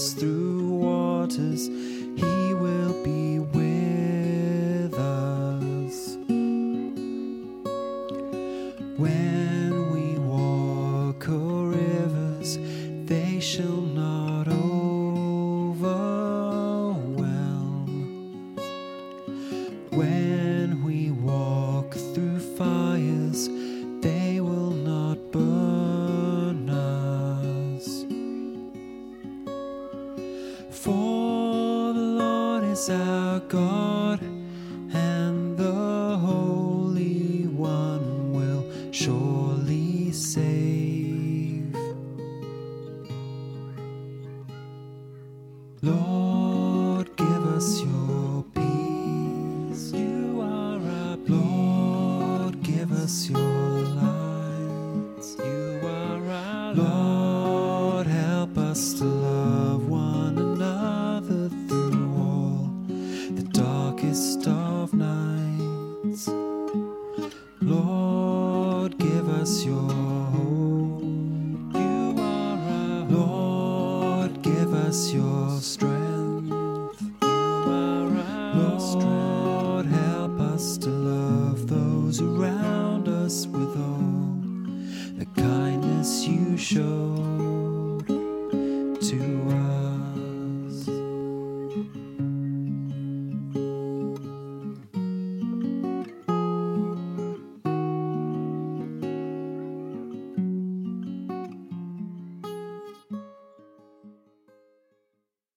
us through waters, He will be with us. When we walk o'er rivers, they shall not overflow. Is our God, and the Holy One will surely save. Lord, give us your peace. You are our. Lord, give us your light. You are our Lord, help us to Lord, give us your strength. Lord, help us to love those around us with all the kindness you showed to us.